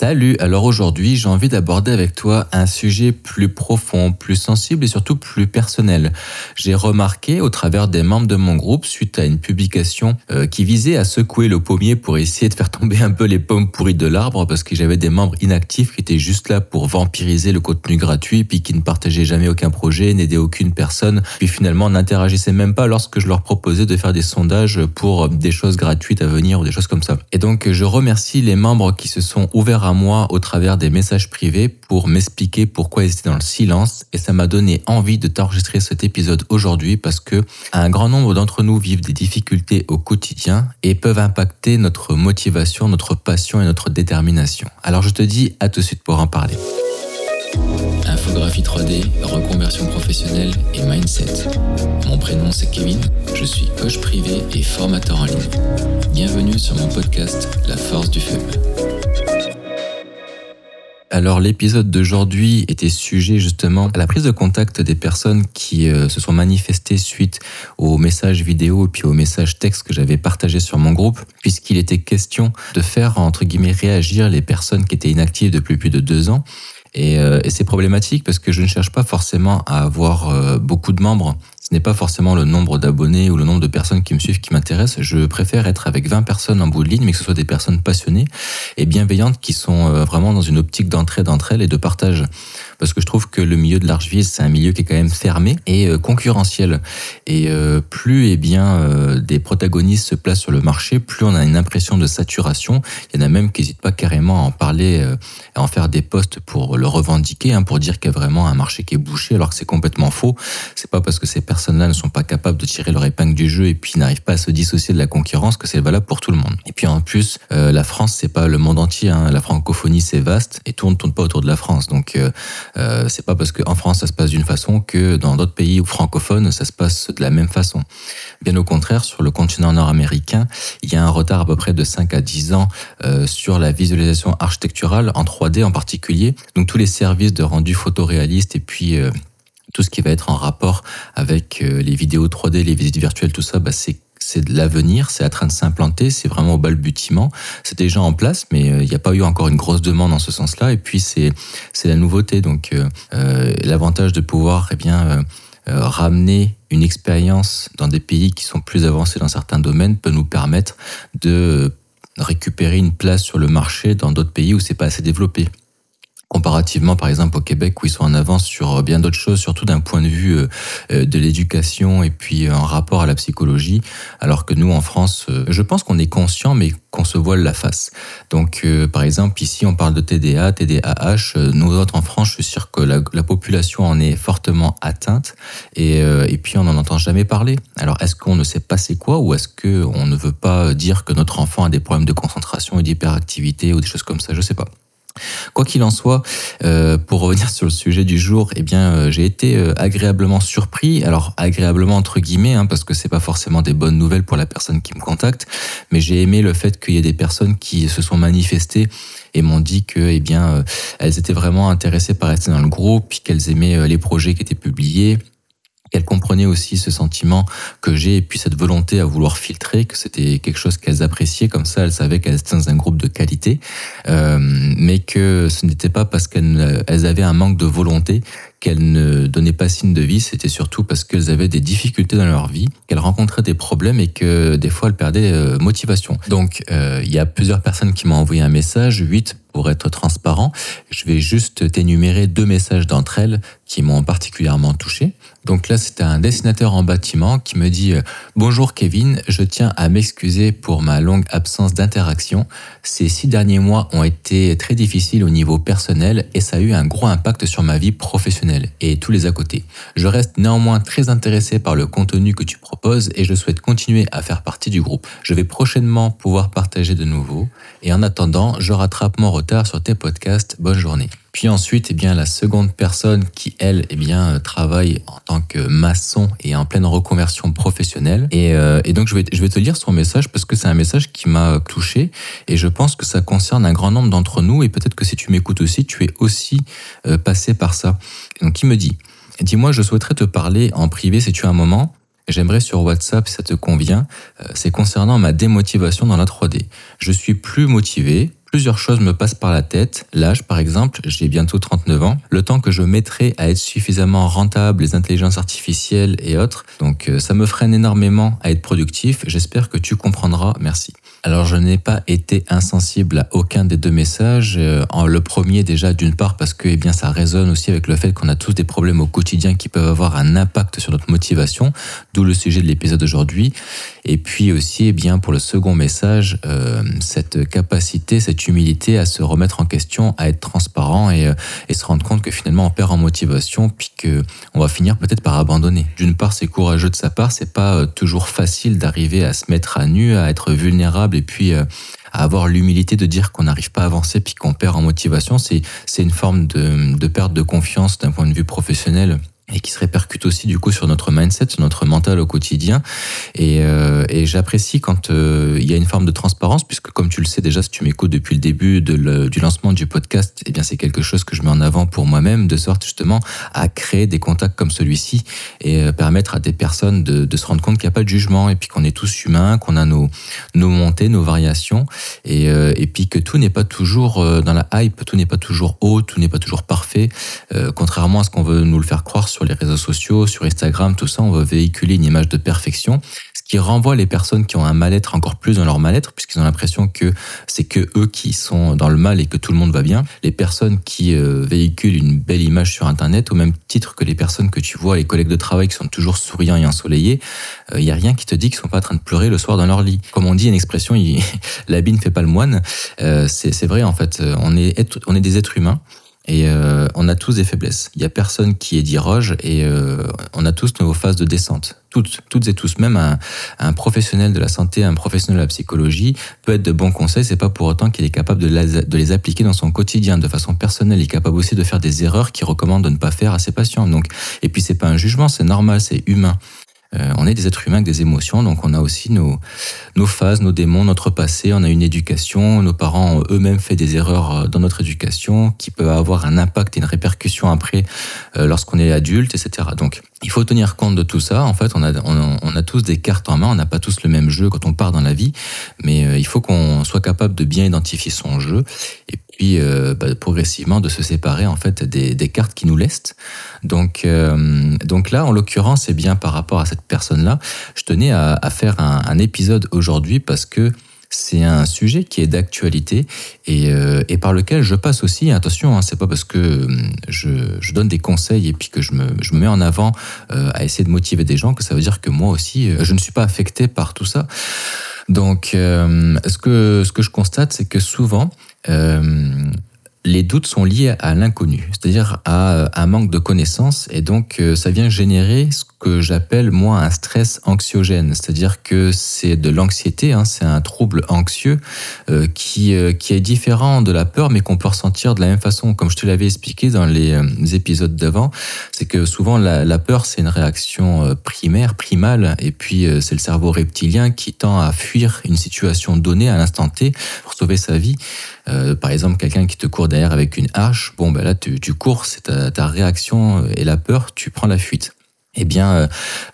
Salut, alors aujourd'hui j'ai envie d'aborder avec toi un sujet plus profond, plus sensible et surtout plus personnel. J'ai remarqué au travers des membres de mon groupe, suite à une publication euh, qui visait à secouer le pommier pour essayer de faire tomber un peu les pommes pourries de l'arbre, parce que j'avais des membres inactifs qui étaient juste là pour vampiriser le contenu gratuit, puis qui ne partageaient jamais aucun projet, n'aidaient aucune personne, puis finalement n'interagissaient même pas lorsque je leur proposais de faire des sondages pour des choses gratuites à venir ou des choses comme ça. Et donc je remercie les membres qui se sont ouverts à moi au travers des messages privés pour m'expliquer pourquoi ils étaient dans le silence et ça m'a donné envie de t'enregistrer cet épisode aujourd'hui parce que un grand nombre d'entre nous vivent des difficultés au quotidien et peuvent impacter notre motivation, notre passion et notre détermination. Alors je te dis à tout de suite pour en parler. Infographie 3D, reconversion professionnelle et mindset. Mon prénom c'est Kevin, je suis coach privé et formateur en ligne. Bienvenue sur mon podcast La force du faible. Alors l'épisode d'aujourd'hui était sujet justement à la prise de contact des personnes qui euh, se sont manifestées suite aux messages vidéo et puis aux messages textes que j'avais partagés sur mon groupe, puisqu'il était question de faire entre guillemets réagir les personnes qui étaient inactives depuis plus de deux ans. Et, euh, et c'est problématique parce que je ne cherche pas forcément à avoir euh, beaucoup de membres ce n'est pas forcément le nombre d'abonnés ou le nombre de personnes qui me suivent qui m'intéresse. Je préfère être avec 20 personnes en bout de ligne, mais que ce soit des personnes passionnées et bienveillantes qui sont euh, vraiment dans une optique d'entrée d'entre elles et de partage. Parce que je trouve que le milieu de l'Archeville, c'est un milieu qui est quand même fermé et euh, concurrentiel. Et euh, plus eh bien, des protagonistes se placent sur le marché, plus on a une impression de saturation. Il y en a même qui n'hésitent pas carrément à en parler, à en faire des posts pour le revendiquer, hein, pour dire qu'il y a vraiment un marché qui est bouché, alors que c'est complètement faux. C'est pas parce que ces personnes-là ne sont pas capables de tirer leur épingle du jeu et puis n'arrivent pas à se dissocier de la concurrence que c'est valable pour tout le monde. Et puis en plus, euh, la France, c'est pas le monde entier. Hein. La francophonie, c'est vaste et tout ne tourne pas autour de la France. Donc euh, euh, c'est pas parce qu'en France ça se passe d'une façon que dans d'autres pays francophones ça se passe de la même façon. Bien au contraire, sur le continent nord-américain, il y a un retard à peu près de 5 à 10 ans sur la visualisation architecturale en 3D en particulier. Donc tous les services de rendu photoréaliste et puis tout ce qui va être en rapport avec euh, les vidéos 3D, les visites virtuelles, tout ça, bah c'est de l'avenir, c'est en train de s'implanter, c'est vraiment au balbutiement. C'est déjà en place, mais euh, il n'y a pas eu encore une grosse demande en ce sens-là. Et puis c'est c'est la nouveauté, donc euh, l'avantage de pouvoir eh bien ramener une expérience dans des pays qui sont plus avancés dans certains domaines peut nous permettre de récupérer une place sur le marché dans d'autres pays où c'est pas assez développé comparativement par exemple au Québec où ils sont en avance sur bien d'autres choses, surtout d'un point de vue euh, euh, de l'éducation et puis en rapport à la psychologie, alors que nous en France, euh, je pense qu'on est conscient mais qu'on se voile la face. Donc par exemple ici on parle de TDA, TDAH, nous autres en France, je suis sûr que la, population en est fortement atteinte et, et puis on n'en entend jamais parler. Alors est-ce qu'on ne sait pas c'est quoi ou est-ce qu'on ne veut pas dire que notre enfant a des problèmes de concentration et d'hyperactivité ou des choses comme ça, je sais pas. Quoi qu'il en soit, euh, pour revenir sur le sujet du jour, eh bien, euh, j'ai été euh, agréablement surpris. Alors agréablement entre guillemets, hein, parce que c'est pas forcément des bonnes nouvelles pour la personne qui me contacte, mais j'ai aimé le fait qu'il y ait des personnes qui se sont manifestées et m'ont dit que, eh bien, elles étaient vraiment intéressées par rester dans le groupe, puis qu'elles aimaient les projets qui étaient publiés, qu'elles comprenaient aussi ce sentiment que j'ai et puis cette volonté à vouloir filtrer, que c'était quelque chose qu'elles appréciaient, comme ça elles savaient qu'elles étaient dans un groupe de qualité, euh, mais que ce n'était pas parce qu'elles avaient un manque de volonté qu'elles ne donnaient pas signe de vie, c'était surtout parce qu'elles avaient des difficultés dans leur vie, qu'elles rencontraient des problèmes et que des fois elles perdaient euh, motivation. Donc euh, il y a plusieurs personnes qui m'ont envoyé un message, huit pour être transparent. Je vais juste t'énumérer deux messages d'entre elles qui m'ont particulièrement touché. Donc là, c'était un dessinateur en bâtiment qui me dit euh, Bonjour Kevin, je tiens à m'excuser pour ma longue absence d'interaction. Ces six derniers mois ont été très difficiles au niveau personnel et ça a eu un gros impact sur ma vie professionnelle et tous les à côté. Je reste néanmoins très intéressé par le contenu que tu proposes et je souhaite continuer à faire partie du groupe. Je vais prochainement pouvoir partager de nouveau et en attendant, je rattrape mon retard sur tes podcasts. Bonne journée. Puis ensuite, eh bien, la seconde personne qui, elle, eh bien, travaille en tant que maçon et en pleine reconversion professionnelle. Et, euh, et donc, je vais, je vais te lire son message parce que c'est un message qui m'a touché et je pense que ça concerne un grand nombre d'entre nous et peut-être que si tu m'écoutes aussi, tu es aussi euh, passé par ça. Donc, il me dit, dis-moi, je souhaiterais te parler en privé si tu as un moment. J'aimerais sur WhatsApp si ça te convient. Euh, c'est concernant ma démotivation dans la 3D. Je suis plus motivé, Plusieurs choses me passent par la tête. L'âge, par exemple, j'ai bientôt 39 ans. Le temps que je mettrai à être suffisamment rentable, les intelligences artificielles et autres. Donc, euh, ça me freine énormément à être productif. J'espère que tu comprendras. Merci. Alors je n'ai pas été insensible à aucun des deux messages. Euh, le premier déjà d'une part parce que eh bien ça résonne aussi avec le fait qu'on a tous des problèmes au quotidien qui peuvent avoir un impact sur notre motivation, d'où le sujet de l'épisode d'aujourd'hui. Et puis aussi eh bien pour le second message, euh, cette capacité, cette humilité à se remettre en question, à être transparent et, euh, et se rendre compte que finalement on perd en motivation puis que on va finir peut-être par abandonner. D'une part c'est courageux de sa part, c'est pas toujours facile d'arriver à se mettre à nu, à être vulnérable et puis euh, avoir l'humilité de dire qu'on n'arrive pas à avancer puis qu'on perd en motivation, c'est une forme de, de perte de confiance d'un point de vue professionnel et qui se répercute aussi du coup sur notre mindset, sur notre mental au quotidien. Et, euh, j'apprécie quand euh, il y a une forme de transparence, puisque comme tu le sais déjà, si tu m'écoutes depuis le début du lancement du podcast, eh bien c'est quelque chose que je mets en avant pour moi-même, de sorte justement à créer des contacts comme celui-ci et euh, permettre à des personnes de, se rendre compte qu'il n'y a pas de jugement et puis qu'on est tous humains, qu'on a nos, montées, nos variations, et, puis que tout n'est pas toujours dans la hype, tout n'est pas toujours haut, tout n'est pas toujours parfait, contrairement à ce qu'on veut nous le faire croire sur les réseaux sociaux, sur Instagram, tout ça, on veut véhiculer une image de perfection, ce qui renvoie les personnes qui ont un mal-être encore plus dans leur mal-être, puisqu'ils ont l'impression que c'est que eux qui sont dans le mal et que tout le monde va bien. Les personnes qui euh, véhiculent une belle image sur Internet, au même titre que les personnes que tu vois, les collègues de travail qui sont toujours souriants et ensoleillés, il euh, n'y a rien qui te dit qu'ils sont pas en train de pleurer le soir dans leur lit. Comme on dit une expression, l'habit ne fait pas le moine. Euh, c'est vrai en fait. On est des êtres humains. Et euh, on a tous des faiblesses. Il y a personne qui est diroge et euh, on a tous nos phases de descente. Toutes, toutes et tous. Même un, un, professionnel de la santé, un professionnel de la psychologie peut être de bons conseils. C'est pas pour autant qu'il est capable de, de, les appliquer dans son quotidien de façon personnelle. Il est capable aussi de faire des erreurs qu'il recommande de ne pas faire à ses patients. Donc, et puis c'est pas un jugement, c'est normal, c'est humain. Euh, on est des êtres humains avec des émotions, donc on a aussi nos, nos phases, nos démons, notre passé, on a une éducation, nos parents ont eux-mêmes fait des erreurs euh, dans notre éducation qui peuvent avoir un impact et une répercussion après euh, lorsqu'on est adulte, etc. Donc il faut tenir compte de tout ça. En fait, on a, on, a tous des cartes en main, on n'a pas tous le même jeu quand on part dans la vie, mais il faut qu'on soit capable de bien identifier son jeu. Et puis euh, bah, progressivement de se séparer en fait des, cartes qui nous lestent. Donc, euh, donc là, en l'occurrence, c'est bien par rapport à cette personne-là. Je tenais à, faire un, épisode aujourd'hui parce que c'est un sujet qui est d'actualité et, euh, et, par lequel je passe aussi. Attention, hein, c'est pas parce que je, je, donne des conseils et puis que je me, je me mets en avant à essayer de motiver des gens que ça veut dire que moi aussi, je ne suis pas affecté par tout ça. Donc, ce, que, ce que je constate, c'est que souvent, euh, les doutes sont liés à l'inconnu, c'est-à-dire à un manque de connaissances, et donc euh, ça vient générer ce que j'appelle moi un stress anxiogène, c'est-à-dire que c'est de l'anxiété, hein, c'est un trouble anxieux euh, qui, euh, qui est différent de la peur, mais qu'on peut ressentir de la même façon, comme je te l'avais expliqué dans les, épisodes d'avant, c'est que souvent la, la peur c'est une réaction primaire, primale, et puis c'est le cerveau reptilien qui tend à fuir une situation donnée à l'instant T pour sauver sa vie. Par exemple, quelqu'un qui te court derrière avec une hache, bon, ben là, tu, tu cours, c'est ta, ta, réaction et la peur, tu prends la fuite. Eh bien, euh,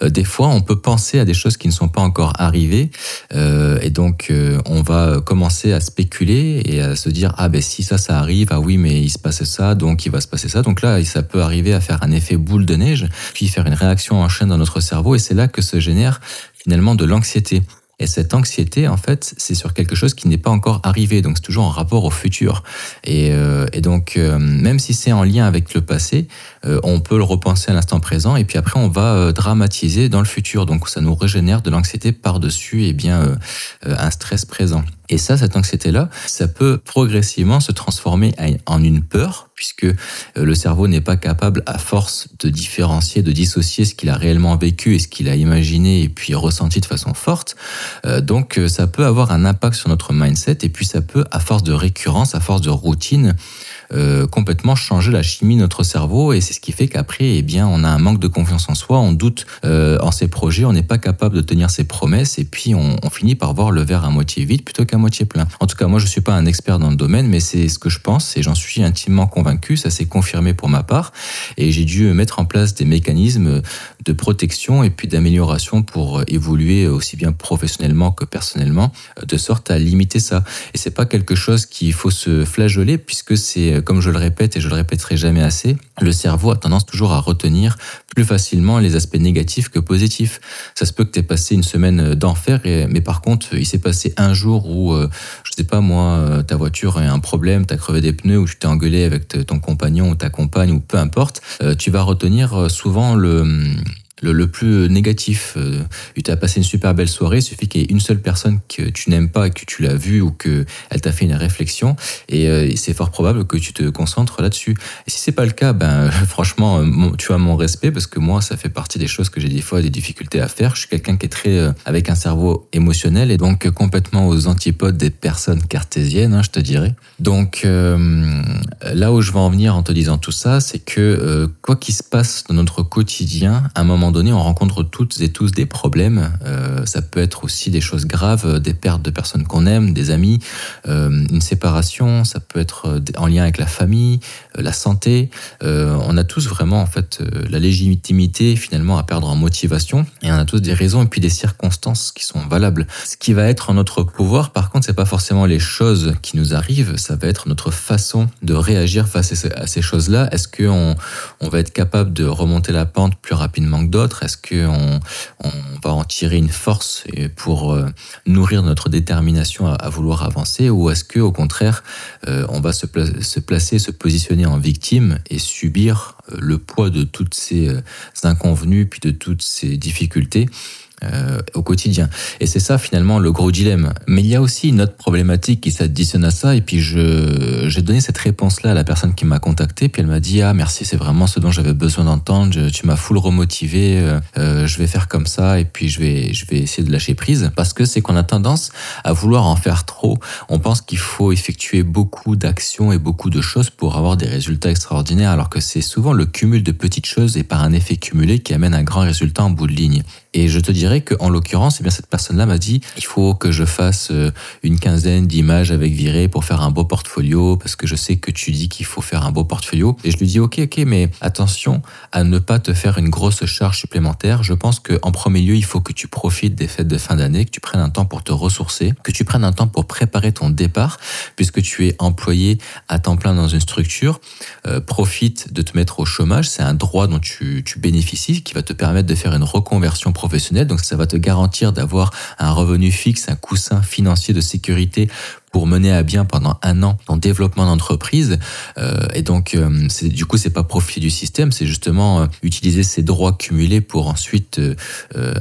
euh, des fois, on peut penser à des choses qui ne sont pas encore arrivées, euh, et donc euh, on va commencer à spéculer et à se dire ah ben si ça ça arrive, ah oui mais il se passe ça, donc il va se passer ça. Donc là, ça peut arriver à faire un effet boule de neige, puis faire une réaction en chaîne dans notre cerveau, et c'est là que se génère finalement de l'anxiété. Et cette anxiété, en fait, c'est sur quelque chose qui n'est pas encore arrivé. Donc, c'est toujours en rapport au futur. Et, euh, et donc, euh, même si c'est en lien avec le passé, euh, on peut le repenser à l'instant présent. Et puis après, on va euh, dramatiser dans le futur. Donc, ça nous régénère de l'anxiété par-dessus et eh bien euh, un stress présent. Et ça, cette anxiété-là, ça peut progressivement se transformer en une peur, puisque euh, le cerveau n'est pas capable, à force de différencier, de dissocier ce qu'il a réellement vécu et ce qu'il a imaginé et puis ressenti de façon forte. Euh, donc, euh, ça peut avoir un impact sur notre mindset et puis ça peut, à force de récurrence, à force de routine, complètement changer la chimie de notre cerveau et c'est ce qui fait qu'après, eh bien, on a un manque de confiance en soi, on doute en ses projets, on n'est pas capable de tenir ses promesses et puis on, finit par voir le verre à moitié vide plutôt qu'à moitié plein. En tout cas, moi, je suis pas un expert dans le domaine, mais c'est ce que je pense et j'en suis intimement convaincu. Ça s'est confirmé pour ma part et j'ai dû mettre en place des mécanismes de protection et puis d'amélioration pour évoluer aussi bien professionnellement que personnellement, de sorte à limiter ça. Et c'est pas quelque chose qu'il faut se flageoler puisque c'est, comme je le répète et je le répéterai jamais assez, le cerveau a tendance toujours à retenir plus facilement les aspects négatifs que positifs. Ça se peut que tu aies passé une semaine d'enfer, mais par contre, il s'est passé un jour où, euh, je sais pas moi, euh, ta voiture a un problème, tu as crevé des pneus ou tu t'es engueulé avec ton compagnon ou ta compagne ou peu importe, euh, tu vas retenir souvent le le, plus négatif. Euh, tu as passé une super belle soirée, il suffit qu'il y ait une seule personne que tu n'aimes pas que tu l'as vue ou qu'elle t'a fait une réflexion et euh, c'est fort probable que tu te concentres là-dessus. Et si c'est pas le cas, ben franchement, tu as mon respect parce que moi, ça fait partie des choses que j'ai des fois des difficultés à faire. Je suis quelqu'un qui est très euh, avec un cerveau émotionnel et donc complètement aux antipodes des personnes cartésiennes, hein, je te dirais. Donc là où je veux en venir en te disant tout ça, c'est que quoi qu'il se passe dans notre quotidien, à un moment donné, on rencontre toutes et tous des problèmes. Euh, ça peut être aussi des choses graves, des pertes de personnes qu'on aime, des amis, euh, une séparation. Ça peut être euh, en lien avec la famille, la santé. on a tous vraiment en fait la légitimité finalement à perdre en motivation et on a tous des raisons et puis des circonstances qui sont valables. Ce qui va être en notre pouvoir, par contre, c'est pas forcément les choses qui nous arrivent, ça va être notre façon de réagir face à ces choses-là. Est-ce qu'on on va être capable de remonter la pente plus rapidement que Est-ce qu'on on va en tirer une force pour euh, nourrir notre détermination à, vouloir avancer? Ou est-ce qu'au contraire, euh, on va se, se, placer, se positionner en victime et subir euh, le poids de toutes ces inconvenues puis de toutes ces difficultés? Euh, au quotidien. Et c'est ça finalement le gros dilemme. Mais il y a aussi une autre problématique qui s'additionne à ça. Et puis j'ai donné cette réponse-là à la personne qui m'a contacté. Puis elle m'a dit ah merci c'est vraiment ce dont j'avais besoin d'entendre. Tu m'as full remotivé. Euh, euh, je vais faire comme ça et puis je vais je vais essayer de lâcher prise parce que c'est qu'on a tendance à vouloir en faire trop. On pense qu'il faut effectuer beaucoup d'actions et beaucoup de choses pour avoir des résultats extraordinaires alors que c'est souvent le cumul de petites choses et par un effet cumulé qui amène un grand résultat en bout de ligne. Et je te dirais qu'en l'occurrence, eh bien, cette personne-là m'a dit il faut que je fasse euh, une quinzaine d'images avec Viré pour faire un beau portfolio, parce que je sais que tu dis qu'il faut faire un beau portfolio. Et je lui dis ok, ok, mais attention à ne pas te faire une grosse charge supplémentaire. Je pense qu'en premier lieu, il faut que tu profites des fêtes de fin d'année, que tu prennes un temps pour te ressourcer, que tu prennes un temps pour préparer ton départ, puisque tu es employé à temps plein dans une structure. Euh, profite de te mettre au chômage, c'est un droit dont tu, tu bénéficies, qui va te permettre de faire une reconversion professionnelle donc ça va te garantir d'avoir un revenu fixe, un coussin financier de sécurité pour mener à bien pendant un an ton développement d'entreprise. Euh, et donc, euh, du coup, c'est pas profit du système, c'est justement euh, utiliser ces droits cumulés pour ensuite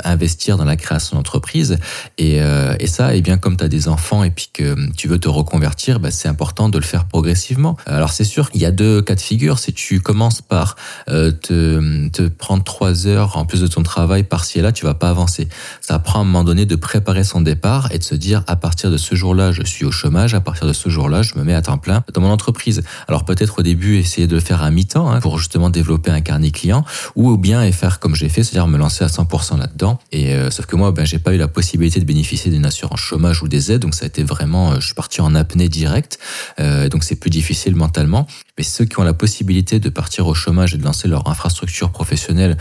investir dans la création d'entreprise. Et, ça, et eh bien, comme tu as des enfants et puis que tu veux te reconvertir, bah, c'est important de le faire progressivement. Alors, c'est sûr qu'il y a deux cas de figure. Si tu commences par te, te prendre trois heures en plus de ton travail par-ci et là, tu vas pas avancer. Ça prend à un moment donné de préparer son départ et de se dire, à partir de ce jour-là, je suis au chômage, à partir de ce jour-là, je me mets à temps plein dans mon entreprise. Alors peut-être au début essayer de le faire à mi-temps hein, pour justement développer un carnet client, ou bien faire comme j'ai fait, c'est-à-dire me lancer à 100% là-dedans. Et euh, sauf que moi, ben j'ai pas eu la possibilité de bénéficier d'une assurance chômage ou des aides, donc ça a été vraiment, euh, je suis parti en apnée direct, euh, donc c'est plus difficile mentalement. Mais ceux qui ont la possibilité de partir au chômage et de lancer leur infrastructure professionnelle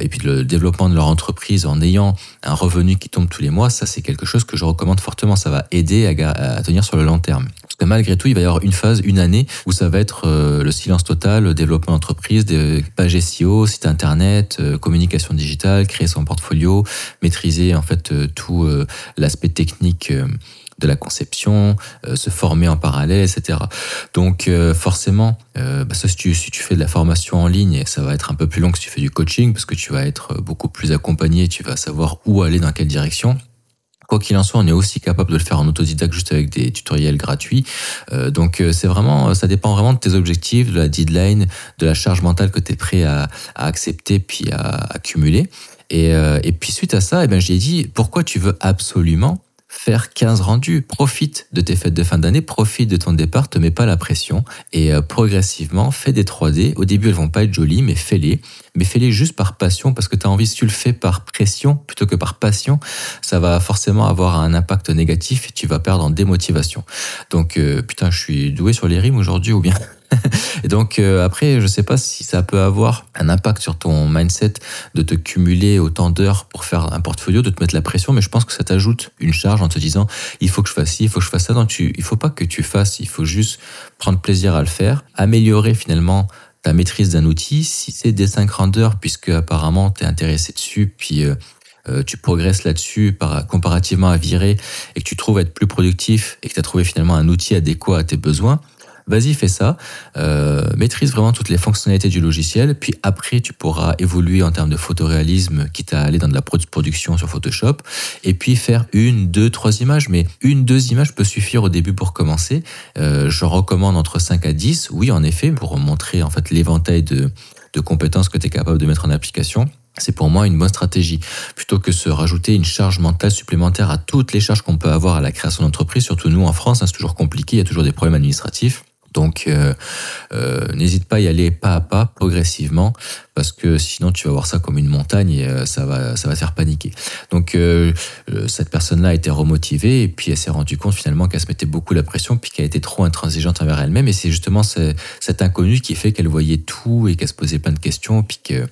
et puis le développement de leur entreprise en ayant un revenu qui tombe tous les mois, ça c'est quelque chose que je recommande fortement. Ça va aider à, tenir sur le long terme. Parce que malgré tout, il va y avoir une phase, une année où ça va être euh, le silence total, le développement d'entreprise, des pages SEO, site internet, euh, communication digitale, créer son portfolio, maîtriser en fait euh, tout l'aspect technique de la conception, se former en parallèle, etc. Donc forcément, bah, si, tu, si tu fais de la formation en ligne, ça va être un peu plus long que si tu fais du coaching, parce que tu vas être beaucoup plus accompagné, tu vas savoir où aller, dans quelle direction. Quoi qu'il en soit, on est aussi capable de le faire en autodidacte juste avec des tutoriels gratuits. donc c'est vraiment, ça dépend vraiment de tes objectifs, de la deadline, de la charge mentale que tu es prêt à, accepter puis à accumuler. Et, et puis suite à ça, eh ben, j'ai dit, pourquoi tu veux absolument faire 15 rendus. Profite de tes fêtes de fin d'année, profite de ton départ, te mets pas la pression et euh, progressivement fais des 3D. Au début, elles vont pas être jolies, mais fais-les. Mais fais-les juste par passion parce que tu as envie, si tu le fais par pression plutôt que par passion, ça va forcément avoir un impact négatif et tu vas perdre en démotivation. Donc, euh, putain, je suis doué sur les rimes aujourd'hui ou bien? et donc euh, après, je sais pas si ça peut avoir un impact sur ton mindset de te cumuler autant d'heures pour faire un portfolio, de te mettre la pression, mais je pense que ça t'ajoute une charge en te disant il faut que je fasse ci, il faut que je fasse ça. Non, tu, il faut pas que tu fasses, il faut juste prendre plaisir à le faire, améliorer finalement ta maîtrise d'un outil. Si c'est des 5 rendeurs, puisque apparemment tu es intéressé dessus, puis euh, euh, tu progresses là-dessus par, comparativement à virer et que tu trouves être plus productif et que tu as trouvé finalement un outil adéquat à tes besoins, vas-y, fais ça, euh, maîtrise vraiment toutes les fonctionnalités du logiciel, puis après tu pourras évoluer en termes de photoréalisme, quitte à aller dans de la production sur Photoshop, et puis faire une, deux, trois images, mais une, deux images peut suffire au début pour commencer. Euh, je recommande entre 5 à 10, oui en effet, pour montrer en fait l'éventail de, de compétences que tu es capable de mettre en application. C'est pour moi une bonne stratégie. Plutôt que se rajouter une charge mentale supplémentaire à toutes les charges qu'on peut avoir à la création d'entreprise, surtout nous en France, hein, c'est toujours compliqué, il y a toujours des problèmes administratifs. Donc, euh, euh, n'hésite pas à y aller pas à pas, progressivement, parce que sinon tu vas voir ça comme une montagne et euh, ça va, ça va te faire paniquer. Donc, cette personne-là a été remotivée et puis elle s'est rendue compte finalement qu'elle se mettait beaucoup la pression, puis qu'elle était trop intransigeante envers elle-même. Et c'est justement cet inconnu qui fait qu'elle voyait tout et qu'elle se posait plein de questions, puis que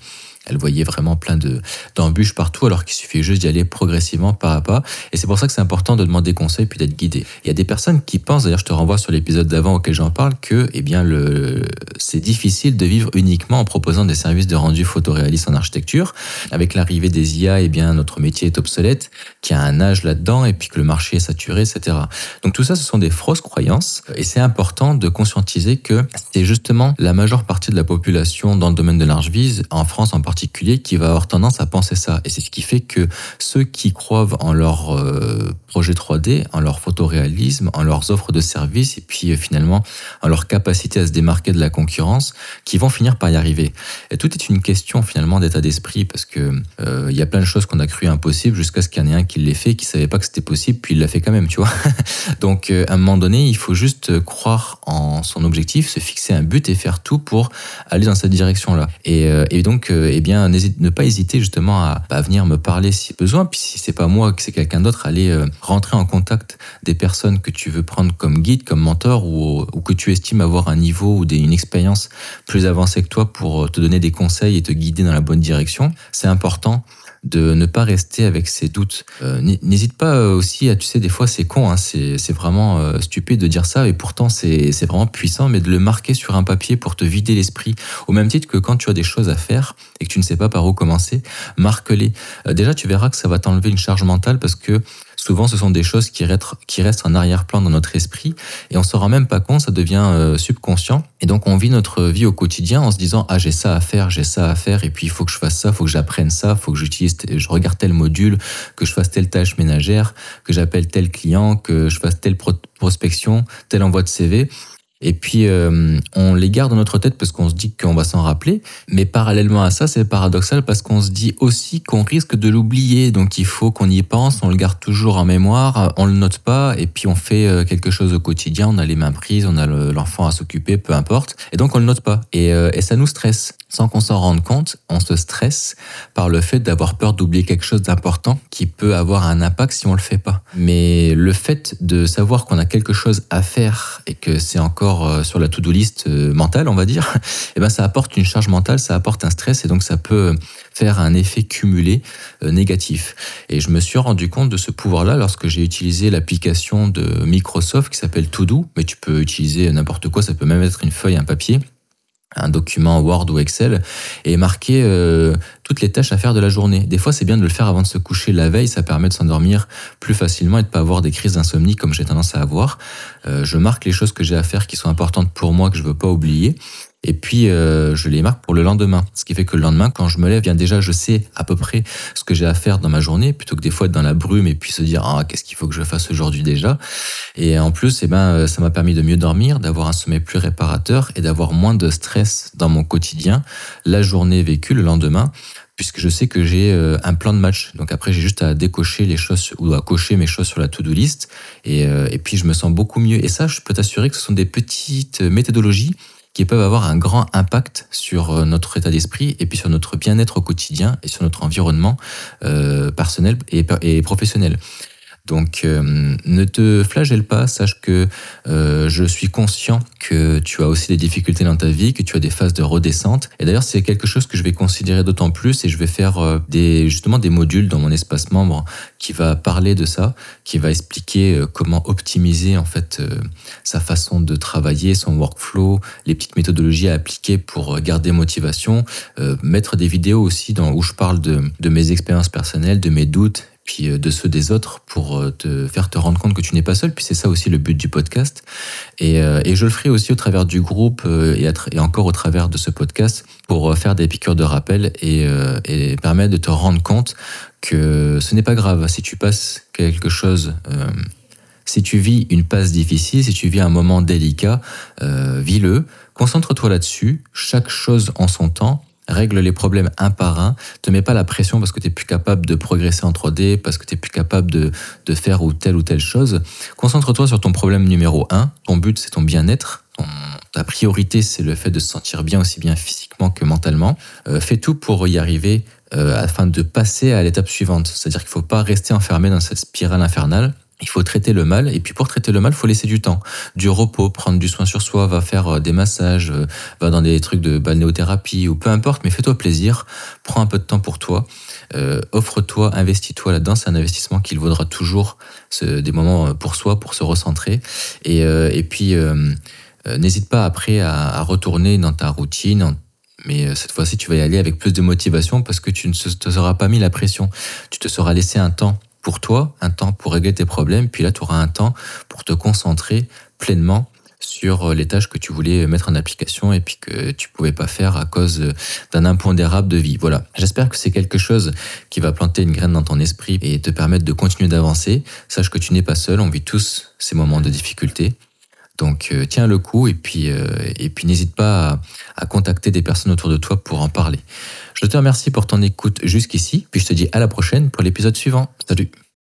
elle voyait vraiment plein de d'embûches partout, alors qu'il suffit juste d'y aller progressivement pas à pas. Et c'est pour ça que c'est important de demander conseil puis d'être guidé. Il y a des personnes qui pensent, d'ailleurs, je te renvoie sur l'épisode d'avant auquel j'en parle, que eh bien le c'est difficile de vivre uniquement en proposant des services de rendu photoréaliste en architecture. Avec l'arrivée des IA, eh bien notre métier est obsolète, qu'il y a un âge là-dedans et puis que le marché est saturé, etc. Donc tout ça, ce sont des fausses croyances et c'est important de conscientiser que c'est justement la majeure partie de la population dans le domaine de large vise, en France en particulier particulier qui va avoir tendance à penser ça. Et c'est ce qui fait que ceux qui croient en leur euh, projet 3D, en leur photoréalisme, en leurs offres de services et puis euh, finalement en leur capacité à se démarquer de la concurrence, qui vont finir par y arriver. Et tout est une question finalement d'état d'esprit parce que euh, il y a plein de choses qu'on a cru impossibles jusqu'à ce qu'il y en ait un qui l'ait fait, qui savait pas que c'était possible, puis il l'a fait quand même, tu vois. Donc à un moment donné, il faut juste croire en son objectif, se fixer un but et faire tout pour aller dans cette direction-là. Et, et donc, eh bien, ne pas hésiter justement à, venir me parler si besoin. Puis si c'est pas moi, que c'est quelqu'un d'autre, aller euh, rentrer en contact des personnes que tu veux prendre comme guide, comme mentor, ou, que tu estimes avoir un niveau ou une expérience plus avancée que toi pour euh, te donner des conseils et te guider dans la bonne direction. C'est important de ne pas rester avec ses doutes. Euh, n'hésite pas euh, aussi à, tu sais, des fois c'est con, hein, c'est vraiment euh, stupide de dire ça, et pourtant c'est vraiment puissant, mais de le marquer sur un papier pour te vider l'esprit. Au même titre que quand tu as des choses à faire et que tu ne sais pas par où commencer, marque-les. déjà, tu verras que ça va t'enlever une charge mentale parce que souvent ce sont des choses qui restent, qui restent en arrière-plan dans notre esprit et on s'en rend même pas compte, ça devient subconscient. Et donc on vit notre vie au quotidien en se disant ah j'ai ça à faire, j'ai ça à faire et puis il faut que je fasse ça, il faut que j'apprenne ça, il faut que j'utilise, je regarde tel module, que je fasse telle tâche ménagère, que j'appelle tel client, que je fasse telle prospection, tel envoi de CV. Et puis, euh, on les garde dans notre tête parce qu'on se dit qu'on va s'en rappeler. Mais parallèlement à ça, c'est paradoxal parce qu'on se dit aussi qu'on risque de l'oublier. Donc, il faut qu'on y pense, on le garde toujours en mémoire, on le note pas, et puis on fait euh, quelque chose au quotidien. On a les mains prises, on a l'enfant à s'occuper, peu importe. Et donc, on le note pas. Et, euh, et ça nous stresse. Sans qu'on s'en rende compte, on se stresse par le fait d'avoir peur d'oublier quelque chose d'important qui peut avoir un impact si on le fait pas. Mais le fait de savoir qu'on a quelque chose à faire et que c'est encore euh, sur la to-do list euh, mentale, on va dire, et eh ben ça apporte une charge mentale, ça apporte un stress et donc ça peut faire un effet cumulé euh, négatif. Et je me suis rendu compte de ce pouvoir-là lorsque j'ai utilisé l'application de Microsoft qui s'appelle To-Do, mais tu peux utiliser n'importe quoi, ça peut même être une feuille, un papier un document Word ou Excel et marquer euh, toutes les tâches à faire de la journée. Des fois, c'est bien de le faire avant de se coucher la veille, ça permet de s'endormir plus facilement et de pas avoir des crises d'insomnie comme j'ai tendance à avoir. Euh, je marque les choses que j'ai à faire qui sont importantes pour moi que je veux pas oublier et puis, euh, je les marque pour le lendemain. Ce qui fait que le lendemain, quand je me lève, bien déjà, je sais à peu près ce que j'ai à faire dans ma journée, plutôt que des fois être dans la brume et puis se dire ah qu'est-ce qu'il faut que je fasse aujourd'hui déjà. Et en plus, eh ben, euh, ça m'a permis de mieux dormir, d'avoir un sommeil plus réparateur et d'avoir moins de stress dans mon quotidien la journée vécue le lendemain puisque je sais que j'ai euh, un plan de match. Donc après, j'ai juste à décocher les choses ou à cocher mes choses sur la to-do list. Et, et puis, je me sens beaucoup mieux. Et ça, je peux t'assurer que ce sont des petites méthodologies qui peuvent avoir un grand impact sur euh, notre état d'esprit et puis sur notre bien-être au quotidien et sur notre environnement euh, personnel et, et professionnel. Donc euh, ne te flagelle pas, sache que euh, je suis conscient que tu as aussi des difficultés dans ta vie, que tu as des phases de redescente. Et d'ailleurs, c'est quelque chose que je vais considérer d'autant plus et je vais faire euh, des, justement des modules dans mon espace membre qui va parler de ça, qui va expliquer comment optimiser en fait sa façon de travailler, son workflow, les petites méthodologies à appliquer pour garder motivation, mettre des vidéos aussi dans, où je parle de, de mes expériences personnelles, de mes doutes puis euh, de ceux des autres pour euh, te faire te rendre compte que tu n'es pas seul. Puis c'est ça aussi le but du podcast. Et, euh, et, je le ferai aussi au travers du groupe et, et, encore au travers de ce podcast pour faire des piqûres de rappel et, et permettre de te rendre compte que ce n'est pas grave si tu passes quelque chose. si tu vis une passe difficile, si tu vis un moment délicat, vis-le, concentre-toi là-dessus, chaque chose en son temps, règle les problèmes un par un, te mets pas la pression parce que tu es plus capable de progresser en 3D, parce que tu es plus capable de, de, faire ou telle ou telle chose. Concentre-toi sur ton problème numéro un. Ton but, c'est ton bien-être. ta priorité, c'est le fait de se sentir bien aussi bien physiquement que mentalement. Euh, fais tout pour y arriver euh, afin de passer à l'étape suivante. C'est-à-dire qu'il faut pas rester enfermé dans cette spirale infernale il faut traiter le mal, et puis pour traiter le mal, il faut laisser du temps, du repos, prendre du soin sur soi, va faire euh, des massages, euh, va dans des trucs de balnéothérapie, ou peu importe, mais fais-toi plaisir, prends un peu de temps pour toi, euh, offre-toi, investis-toi là-dedans, c'est un investissement qu'il vaudra toujours, des moments pour soi, pour se recentrer, et, et puis n'hésite pas après à, à, retourner dans ta routine, mais cette fois-ci, tu vas y aller avec plus de motivation parce que tu ne te seras pas mis la pression, tu te seras laissé un temps pour toi, un temps pour régler tes problèmes, puis là, tu auras un temps pour te concentrer pleinement sur euh, les tâches que tu voulais mettre en application et puis que tu pouvais pas faire à cause d'un impondérable de vie. Voilà. J'espère que c'est quelque chose qui va planter une graine dans ton esprit et te permettre de continuer d'avancer. Sache que tu n'es pas seul, on vit tous ces moments de difficulté. Donc euh, tiens le coup et puis, euh, et puis n'hésite pas à contacter des personnes autour de toi pour en parler. Je te remercie pour ton écoute jusqu'ici, puis je te dis à la prochaine pour l'épisode suivant. Salut